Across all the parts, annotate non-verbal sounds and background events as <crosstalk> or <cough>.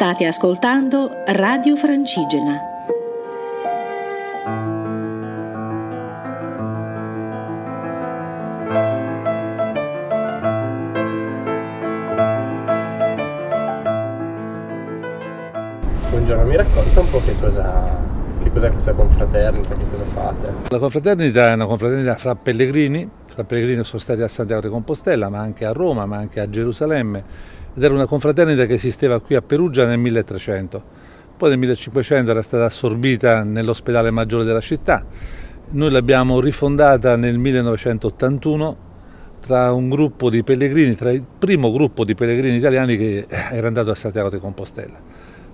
State ascoltando Radio Francigena. Buongiorno, mi racconta un po' che cosa che cos'è questa confraternita, che cosa fate? La confraternita è una confraternita fra pellegrini, fra pellegrini sono stati a Santiago di Compostela, ma anche a Roma, ma anche a Gerusalemme, ed era una confraternita che esisteva qui a Perugia nel 1300. Poi nel 1500 era stata assorbita nell'ospedale maggiore della città. Noi l'abbiamo rifondata nel 1981 tra un gruppo di pellegrini, tra il primo gruppo di pellegrini italiani che era andato a Santiago di Compostela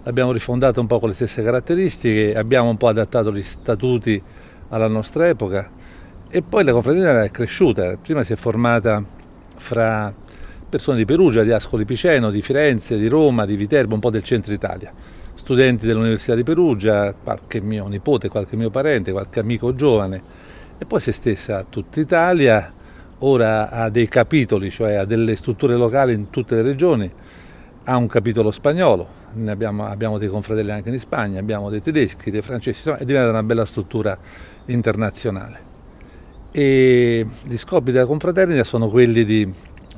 l'abbiamo rifondata un po' con le stesse caratteristiche, abbiamo un po' adattato gli statuti alla nostra epoca e poi la confraternita è cresciuta, prima si è formata fra persone di Perugia, di Ascoli Piceno, di Firenze, di Roma, di Viterbo, un po' del centro Italia, studenti dell'Università di Perugia, qualche mio nipote, qualche mio parente, qualche amico giovane e poi è stessa tutta Italia, ora ha dei capitoli, cioè ha delle strutture locali in tutte le regioni, ha un capitolo spagnolo, abbiamo, abbiamo, dei confratelli anche in Spagna, abbiamo dei tedeschi, dei francesi, insomma è diventata una bella struttura internazionale. E gli scopi della confraternita sono quelli di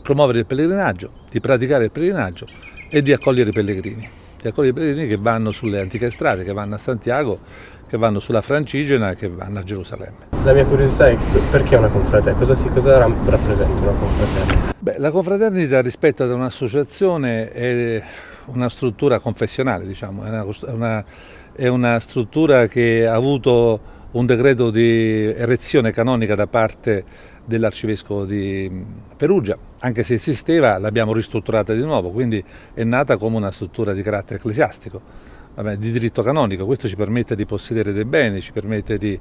promuovere il pellegrinaggio, di praticare il pellegrinaggio e di accogliere i pellegrini, di accogliere i pellegrini che vanno sulle antiche strade, che vanno a Santiago, che vanno sulla Francigena e che vanno a Gerusalemme. La mia curiosità è perché una confraternita? Cosa, si, cosa rappresenta una confraternita? Beh, la confraternita rispetto ad un'associazione è una struttura confessionale, diciamo, è una, una, è una struttura che ha avuto un decreto di erezione canonica da parte dell'arcivescovo di Perugia, anche se esisteva l'abbiamo ristrutturata di nuovo, quindi è nata come una struttura di carattere ecclesiastico, vabbè, di diritto canonico, questo ci permette di possedere dei beni, ci permette di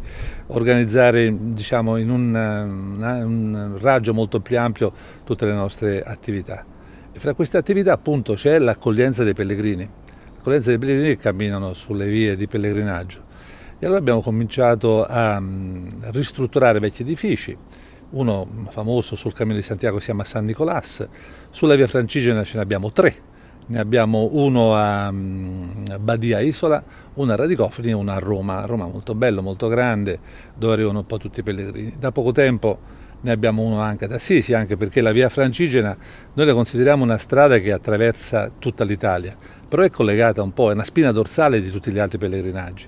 organizzare diciamo, in un, un raggio molto più ampio tutte le nostre attività. E fra queste attività appunto c'è l'accoglienza dei pellegrini, l'accoglienza dei pellegrini che camminano sulle vie di pellegrinaggio. E allora abbiamo cominciato a mm, ristrutturare vecchi edifici, uno famoso sul Cammino di Santiago si chiama San Nicolás, sulla via Francigena ce ne abbiamo tre, ne abbiamo uno a mm, Badia Isola, uno a Radicofani e uno a Roma, Roma molto bello, molto grande, dove arrivano un po' tutti i pellegrini. Da poco tempo ne abbiamo uno anche ad Assisi, anche perché la via Francigena noi la consideriamo una strada che attraversa tutta l'Italia, però è collegata un po', è una spina dorsale di tutti gli altri pellegrinaggi,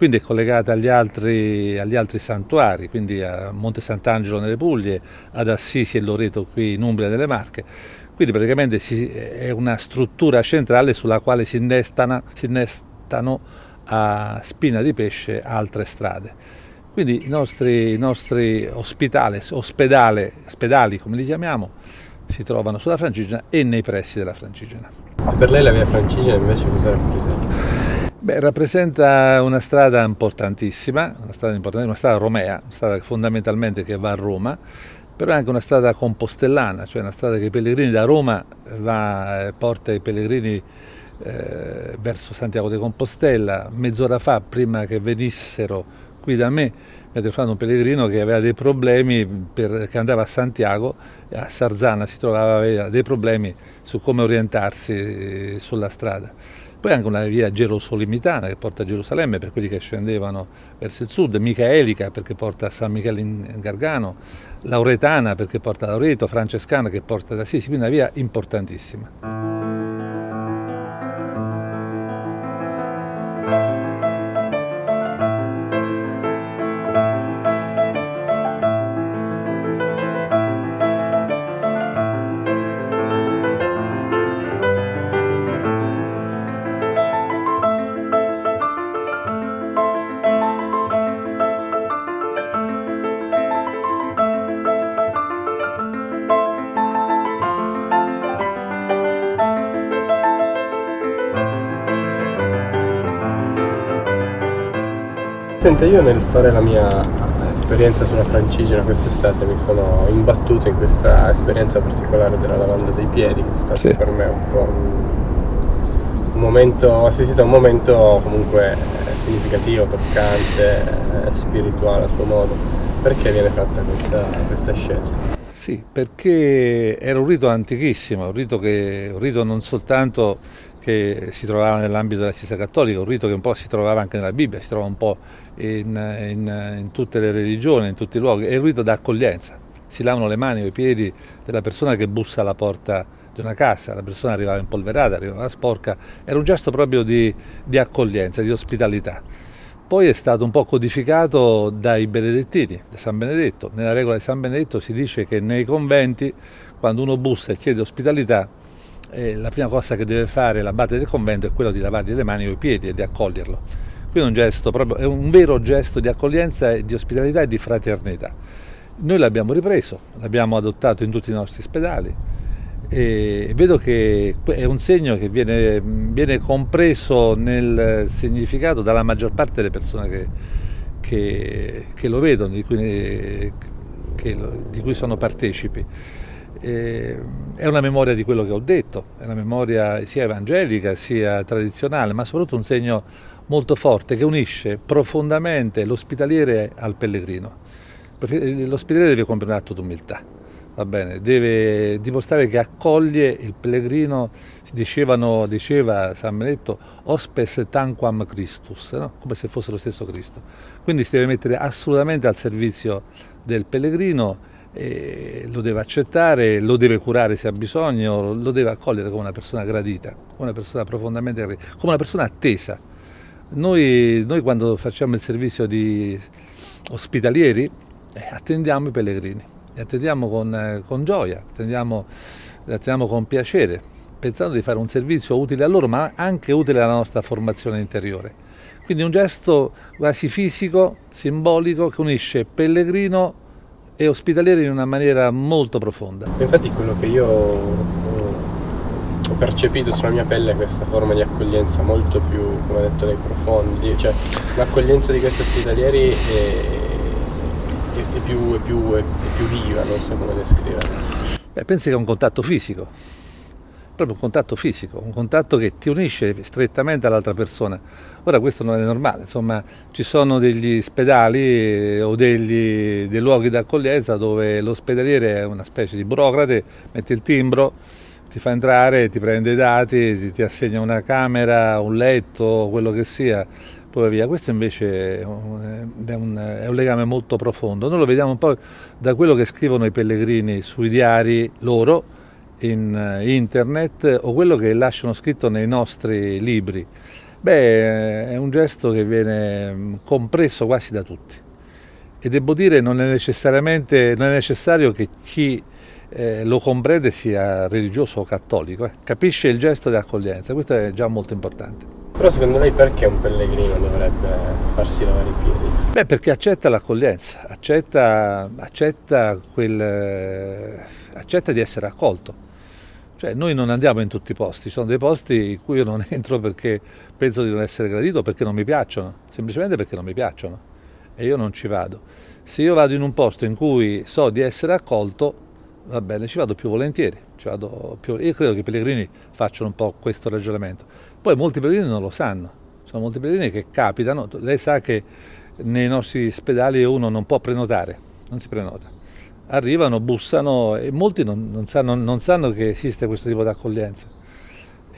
quindi è collegata agli altri, agli altri santuari, quindi a Monte Sant'Angelo nelle Puglie, ad Assisi e Loreto qui in Umbria nelle Marche, quindi praticamente si, è una struttura centrale sulla quale si innestano, si innestano a spina di pesce altre strade. Quindi i nostri, i nostri ospitali, ospedali, come li chiamiamo, si trovano sulla Francigena e nei pressi della Francigena. Ma per lei la via Francigena invece cosa rappresenta? Beh, rappresenta una strada importantissima, una strada, importante, una strada romea, una strada fondamentalmente che va a Roma, però è anche una strada compostellana, cioè una strada che i pellegrini da Roma va, porta i pellegrini eh, verso Santiago di Compostela. Mezz'ora fa, prima che venissero qui da me mi ha telefonato un pellegrino che aveva dei problemi, per, che andava a Santiago, a Sarzana si trovava, aveva dei problemi su come orientarsi eh, sulla strada. Poi anche una via gerosolimitana che porta a Gerusalemme per quelli che scendevano verso il sud, Michaelica perché porta a San Michele in Gargano, Lauretana perché porta a Loreto, Francescana che porta da Sisi, quindi una via importantissima. Senta, io nel fare la mia esperienza sulla francigena quest'estate mi sono imbattuto in questa esperienza particolare della lavanda dei piedi, che è stato sì. per me un po' un momento, ho assistito a un momento comunque significativo, toccante, eh, spirituale a suo modo. Perché viene fatta questa, questa scelta? Sì, perché era un rito antichissimo, un rito, che, un rito non soltanto che si trovava nell'ambito della Chiesa Cattolica, un rito che un po' si trovava anche nella Bibbia, si trova un po' in, in, in tutte le religioni, in tutti i luoghi, è il rito d'accoglienza. Si lavano le mani o i piedi della persona che bussa alla porta di una casa, la persona arrivava impolverata, arrivava sporca, era un gesto proprio di, di accoglienza, di ospitalità. Poi è stato un po' codificato dai benedettini, da San Benedetto. Nella regola di San Benedetto si dice che nei conventi, quando uno bussa e chiede ospitalità, eh, la prima cosa che deve fare l'abate del convento è quello di lavargli le mani o i piedi e di accoglierlo. Quindi è un, gesto, proprio, è un vero gesto di accoglienza, di ospitalità e di fraternità. Noi l'abbiamo ripreso, l'abbiamo adottato in tutti i nostri ospedali e vedo che è un segno che viene, viene compreso nel significato dalla maggior parte delle persone che, che, che lo vedono, di cui, che, di cui sono partecipi. Eh, è una memoria di quello che ho detto, è una memoria sia evangelica sia tradizionale, ma soprattutto un segno molto forte che unisce profondamente l'ospitaliere al pellegrino. L'ospitaliere deve compiere un atto d'umiltà, va bene, deve dimostrare che accoglie il pellegrino, dicevano, diceva San Benedetto, hospes tanquam Christus, no? come se fosse lo stesso Cristo. Quindi si deve mettere assolutamente al servizio del pellegrino lo deve accettare, lo deve curare se ha bisogno, lo deve accogliere come una persona gradita, come una persona profondamente gradita, come una persona attesa. Noi, noi quando facciamo il servizio di ospitalieri eh, attendiamo i pellegrini, li attendiamo con, eh, con gioia, attendiamo, li attendiamo con piacere, pensando di fare un servizio utile a loro, ma anche utile alla nostra formazione interiore. Quindi un gesto quasi fisico, simbolico, che unisce pellegrino e ospitaliere in una maniera molto profonda. Infatti quello che io ho percepito sulla mia pelle è questa forma di accoglienza molto più, come ha detto lei, profondi, cioè l'accoglienza di questi ospitalieri è, è, più, è, più, è più viva, non so come descriverla. Beh, pensi che è un contatto fisico, proprio un contatto fisico, un contatto che ti unisce strettamente all'altra persona. Ora questo non è normale, insomma ci sono degli ospedali eh, o degli, dei luoghi d'accoglienza dove l'ospedaliere è una specie di burocrate, mette il timbro, ti fa entrare, ti prende i dati, ti, ti assegna una camera, un letto, quello che sia, poi via. Questo invece è un, è, un, è un, legame molto profondo. Noi lo vediamo un po' da quello che scrivono i pellegrini sui diari loro, in eh, internet o quello che lasciano scritto nei nostri libri. Beh, è un gesto che viene mm, compreso quasi da tutti e devo dire non è necessariamente non è necessario che chi eh, lo comprende sia religioso o cattolico, eh. capisce il gesto di accoglienza, questo è già molto importante. Però secondo lei perché un pellegrino dovrebbe farsi lavare i piedi? Beh, perché accetta l'accoglienza, accetta, accetta, quel, accetta di essere accolto. Cioè noi non andiamo in tutti i posti, ci sono dei posti in cui io non <laughs> entro perché penso di non essere gradito, perché non mi piacciono, semplicemente perché non mi piacciono e io non ci vado. Se io vado in un posto in cui so di essere accolto, va bene, ci vado più volentieri. Vado più... Io credo che i pellegrini facciano un po' questo ragionamento. Poi molti pellegrini non lo sanno, sono molti pellegrini che capitano, lei sa che nei nostri ospedali uno non può prenotare, non si prenota arrivano, bussano e molti non, non, sanno, non sanno, che esiste questo tipo di accoglienza.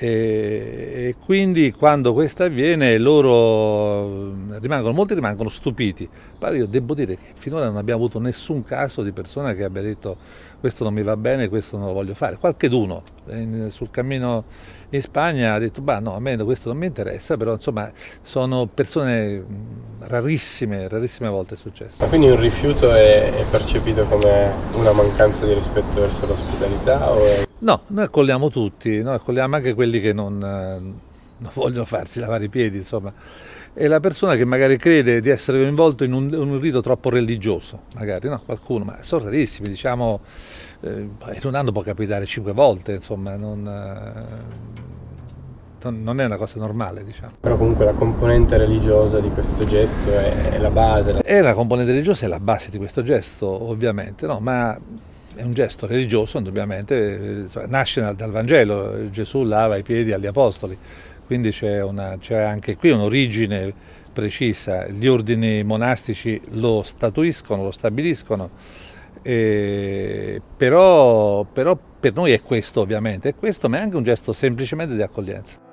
E, quindi quando questo avviene loro rimangono, molti rimangono stupiti. Ma io devo dire che finora non abbiamo avuto nessun caso di persona che abbia detto questo non mi va bene, questo non lo voglio fare. Qualche d'uno sul cammino in Spagna ha detto, bah no, a me questo non mi interessa, però insomma sono persone rarissime, rarissime volte è successo. Quindi un rifiuto è, è percepito come una mancanza di rispetto verso l'ospitalità? È... No, noi accogliamo tutti, noi accogliamo anche quelli che non, non vogliono farsi lavare i piedi, insomma. È la persona che magari crede di essere coinvolto in un, un rito troppo religioso, magari, no? Qualcuno, ma sono rarissimi, diciamo eh, in un anno può capitare cinque volte, insomma, non, eh, non, è una cosa normale, diciamo. Però comunque la componente religiosa di questo gesto è, è la base. È la componente religiosa è la base di questo gesto, ovviamente, no? ma è un gesto religioso, indubbiamente, eh, nasce dal Vangelo, Gesù lava i piedi agli apostoli, quindi c'è, una, c'è anche qui un'origine precisa, gli ordini monastici lo statuiscono, lo stabiliscono però, però per noi è questo ovviamente, è questo ma è anche un gesto semplicemente di accoglienza.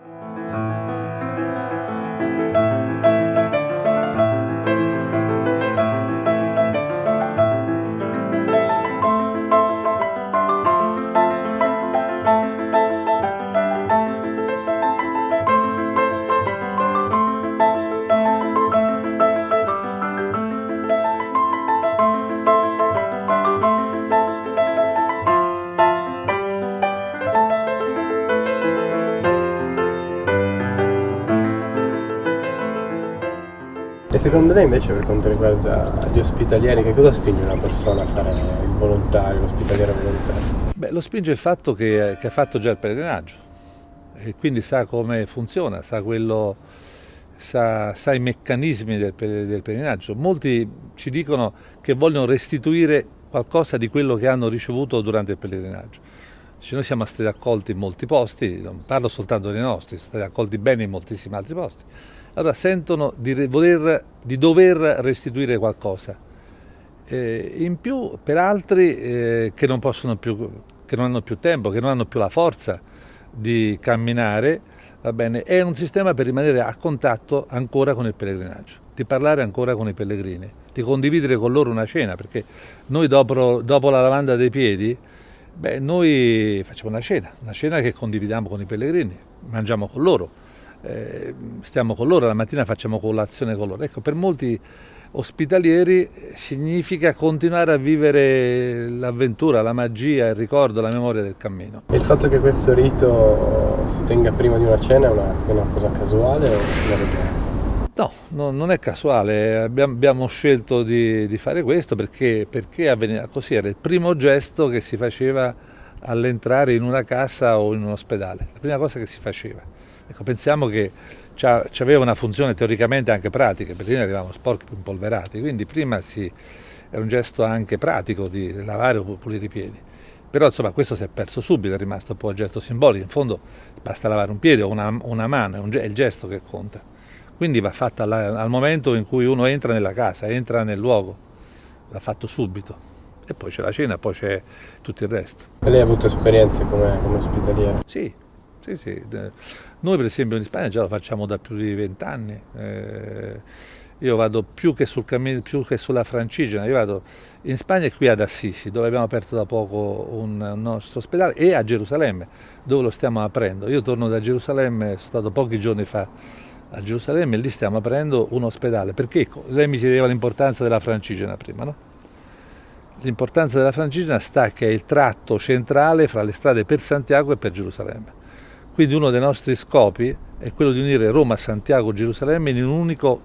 E lei invece per quanto riguarda gli ospitalieri, che cosa spinge una persona a fare il volontario, l'ospitaliere volontario? Beh, lo spinge il fatto che, che ha fatto già il pellegrinaggio e quindi sa come funziona, sa, quello, sa, sa i meccanismi del, del pellegrinaggio. Molti ci dicono che vogliono restituire qualcosa di quello che hanno ricevuto durante il pellegrinaggio. Cioè noi siamo stati accolti in molti posti, non parlo soltanto dei nostri, siamo stati accolti bene in moltissimi altri posti. Allora sentono di, voler, di dover restituire qualcosa. Eh, in più per altri eh, che, non più, che non hanno più tempo, che non hanno più la forza di camminare, va bene, è un sistema per rimanere a contatto ancora con il pellegrinaggio, di parlare ancora con i pellegrini, di condividere con loro una cena, perché noi dopo, dopo la lavanda dei piedi, beh, noi facciamo una cena, una cena che condividiamo con i pellegrini, mangiamo con loro, eh, stiamo con loro, la mattina facciamo colazione con loro. Ecco, per molti ospitalieri significa continuare a vivere l'avventura, la magia, il ricordo, la memoria del cammino. E il fatto che questo rito si tenga prima di una cena è una, è una cosa casuale o? No, no, non è casuale, abbiamo, abbiamo scelto di, di, fare questo perché, perché avveniva così, era il primo gesto che si faceva all'entrare in una casa o in un ospedale, la prima cosa che si faceva. Ecco, pensiamo che aveva una funzione teoricamente anche pratica, perché noi arrivavamo sporchi impolverati, quindi prima si, era un gesto anche pratico di lavare o pulire i piedi. Però insomma questo si è perso subito, è rimasto un po' il gesto simbolico, in fondo basta lavare un piede o una, una mano, è, un, è, il gesto che conta. Quindi va fatta alla, al momento in cui uno entra nella casa, entra nel luogo, va fatto subito. E poi c'è la cena, poi c'è tutto il resto. Lei ha avuto esperienze come, come ospedaliere? Sì, sì, sì. Noi per esempio in Spagna già lo facciamo da più di vent'anni. Eh, io vado più che, sul cammino, più che sulla Francigena, io vado in Spagna e qui ad Assisi, dove abbiamo aperto da poco un nostro ospedale, e a Gerusalemme, dove lo stiamo aprendo. Io torno da Gerusalemme, sono stato pochi giorni fa a Gerusalemme e lì stiamo aprendo un ospedale. Perché lei mi chiedeva l'importanza della Francigena prima, no? L'importanza della Francigena sta che è il tratto centrale fra le strade per Santiago e per Gerusalemme. Quindi uno dei nostri scopi è quello di unire Roma, Santiago, Gerusalemme in un unico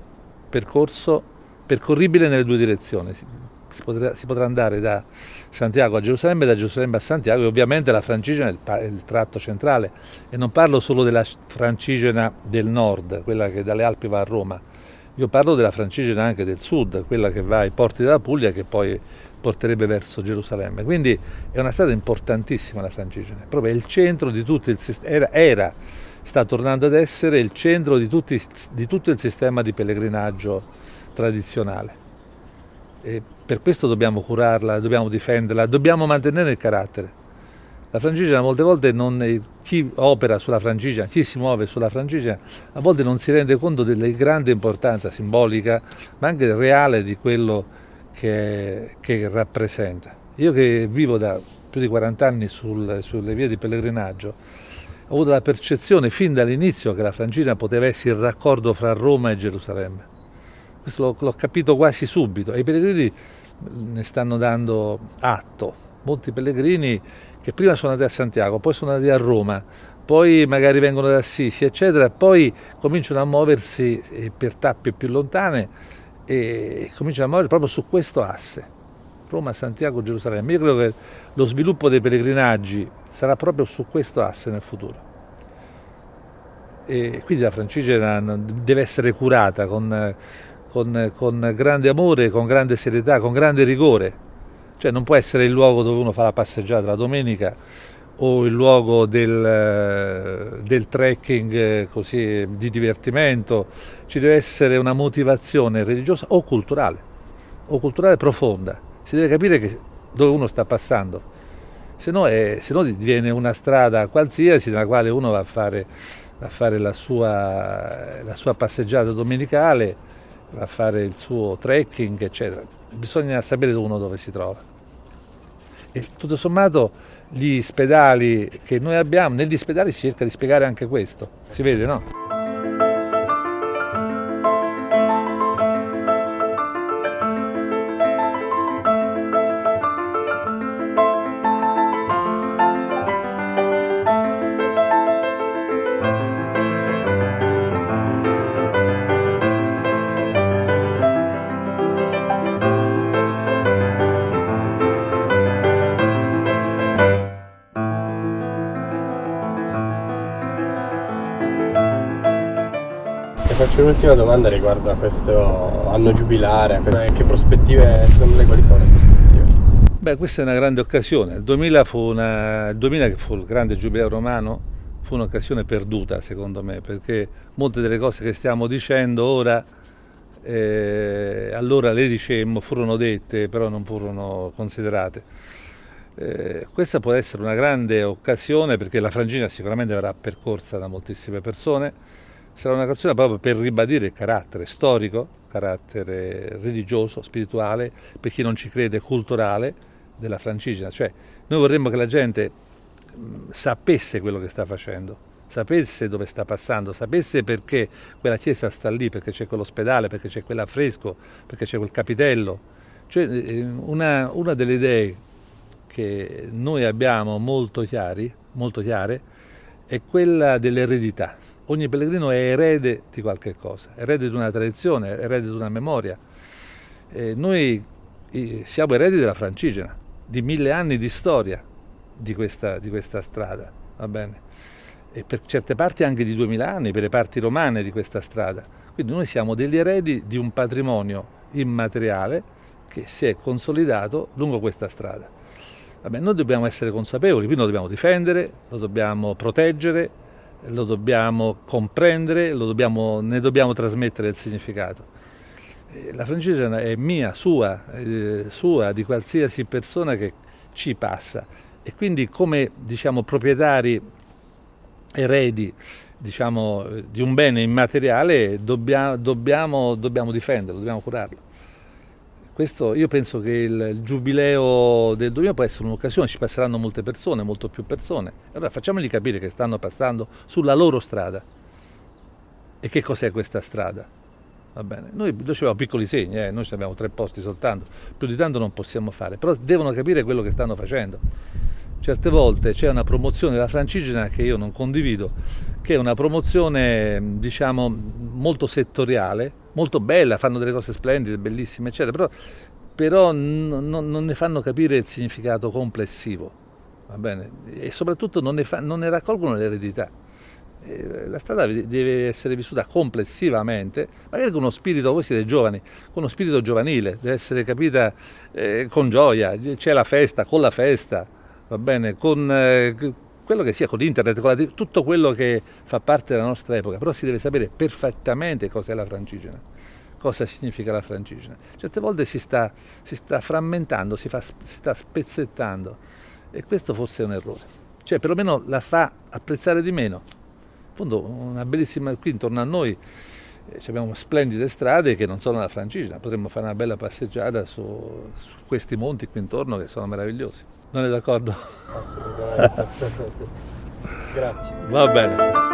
percorso percorribile nelle due direzioni. Si potrà, si potrà andare da Santiago a Gerusalemme e da Gerusalemme a Santiago e ovviamente la Francigena è il, il tratto centrale e non parlo solo della Francigena del nord, quella che dalle Alpi va a Roma, io parlo della Francigena anche del sud, quella che va ai porti della Puglia che poi porterebbe verso Gerusalemme. Quindi è una strada importantissima la Francigena, proprio è il centro di tutto il sistema, era, era, sta tornando ad essere il centro di, tutti, di tutto il sistema di pellegrinaggio tradizionale. E per questo dobbiamo curarla, dobbiamo difenderla, dobbiamo mantenere il carattere. La Francigena molte volte non, chi opera sulla Francigena, chi si muove sulla Francigena, a volte non si rende conto della grande importanza simbolica, ma anche reale di quello che, che rappresenta. Io che vivo da più di 40 anni sul, sulle vie di pellegrinaggio, ho avuto la percezione fin dall'inizio che la Francigena poteva essere il raccordo fra Roma e Gerusalemme. Questo l'ho, l'ho capito quasi subito e i pellegrini ne stanno dando atto. Molti pellegrini che prima sono andati a Santiago, poi sono andati a Roma, poi magari vengono da Assisi, eccetera, poi cominciano a muoversi eh, per tappe più lontane e cominciano a muovere proprio su questo asse. Roma, Santiago, Gerusalemme. Io credo che lo sviluppo dei pellegrinaggi sarà proprio su questo asse nel futuro. E quindi la Francigena deve essere curata con, con, con grande amore, con grande serietà, con grande rigore cioè non può essere il luogo dove uno fa la passeggiata la domenica o il luogo del, del trekking eh, così, di divertimento, ci deve essere una motivazione religiosa o culturale, o culturale profonda. Si deve capire che, dove uno sta passando, se no, è, se no diviene una strada qualsiasi nella quale uno va a fare, va a fare la, sua, la sua passeggiata domenicale, va a fare il suo trekking, eccetera bisogna sapere uno dove si trova. E tutto sommato gli spedali che noi abbiamo, negli spedali si cerca di spiegare anche questo, si vede no? Faccio un'ultima domanda riguardo a questo anno giubilare, che prospettive, secondo lei quali sono le prospettive? Beh, questa è una grande occasione. Il 2000, fu una, il 2000 che fu il grande giubileo romano, fu un'occasione perduta secondo me, perché molte delle cose che stiamo dicendo ora, eh, allora le dicemmo, furono dette, però non furono considerate. Eh, questa può essere una grande occasione perché la frangina sicuramente verrà percorsa da moltissime persone, sarà un'occasione proprio per ribadire il carattere storico, carattere religioso, spirituale, per chi non ci crede, culturale della francigena. Cioè, noi vorremmo che la gente sapesse quello che sta facendo, sapesse dove sta passando, sapesse perché quella chiesa sta lì, perché c'è quell'ospedale, perché c'è quell'affresco, perché c'è quel capitello. Cioè, eh, una, una, delle idee che noi abbiamo molto, chiari, molto chiare è quella dell'eredità. Ogni pellegrino è erede di qualche cosa, erede di una tradizione, erede di una memoria. E noi siamo eredi della Francigena, di mille anni di storia, di questa, di questa strada, va bene? E per certe parti anche di 2000 anni, per le parti romane di questa strada. Quindi noi siamo degli eredi di un patrimonio immateriale che si è consolidato lungo questa strada. Vabbè, noi dobbiamo essere consapevoli, quindi lo dobbiamo difendere, lo dobbiamo proteggere, lo dobbiamo comprendere, lo dobbiamo, ne dobbiamo trasmettere il significato. La francese è mia, sua, eh, sua, di qualsiasi persona che ci passa e quindi come diciamo, proprietari eredi diciamo, di un bene immateriale dobbiamo, dobbiamo, dobbiamo difenderlo, dobbiamo curarlo. Questo, io penso che il, il, giubileo del 2000 può essere un'occasione, ci passeranno molte persone, molto più persone. Allora facciamogli capire che stanno passando sulla loro strada. E che cos'è questa strada? Va bene. Noi, noi abbiamo piccoli segni, eh? noi abbiamo tre posti soltanto, più di tanto non possiamo fare, però devono capire quello che stanno facendo certe volte c'è una promozione della francigena che io non condivido, che è una promozione diciamo molto settoriale, molto bella, fanno delle cose splendide, bellissime, eccetera, però, però n- non ne fanno capire il significato complessivo, va bene? E soprattutto non ne, fa- non ne raccolgono l'eredità. La strada deve essere vissuta complessivamente, magari con uno spirito, voi siete giovani, con uno spirito giovanile, deve essere capita eh, con gioia, c'è la festa, con la festa, va bene, con eh, quello che sia, con internet, con la, tutto quello che fa parte della nostra epoca, però si deve sapere perfettamente cos'è la francigena, cosa significa la francigena. Certe volte si sta, si sta frammentando, si, fa, si sta spezzettando e questo forse è un errore, cioè perlomeno la fa apprezzare di meno. Fondo una bellissima, qui intorno a noi eh, abbiamo splendide strade che non sono la francigena, potremmo fare una bella passeggiata su, su questi monti qui intorno che sono meravigliosi. Non è d'accordo? Assolutamente. <laughs> Grazie. Va bene.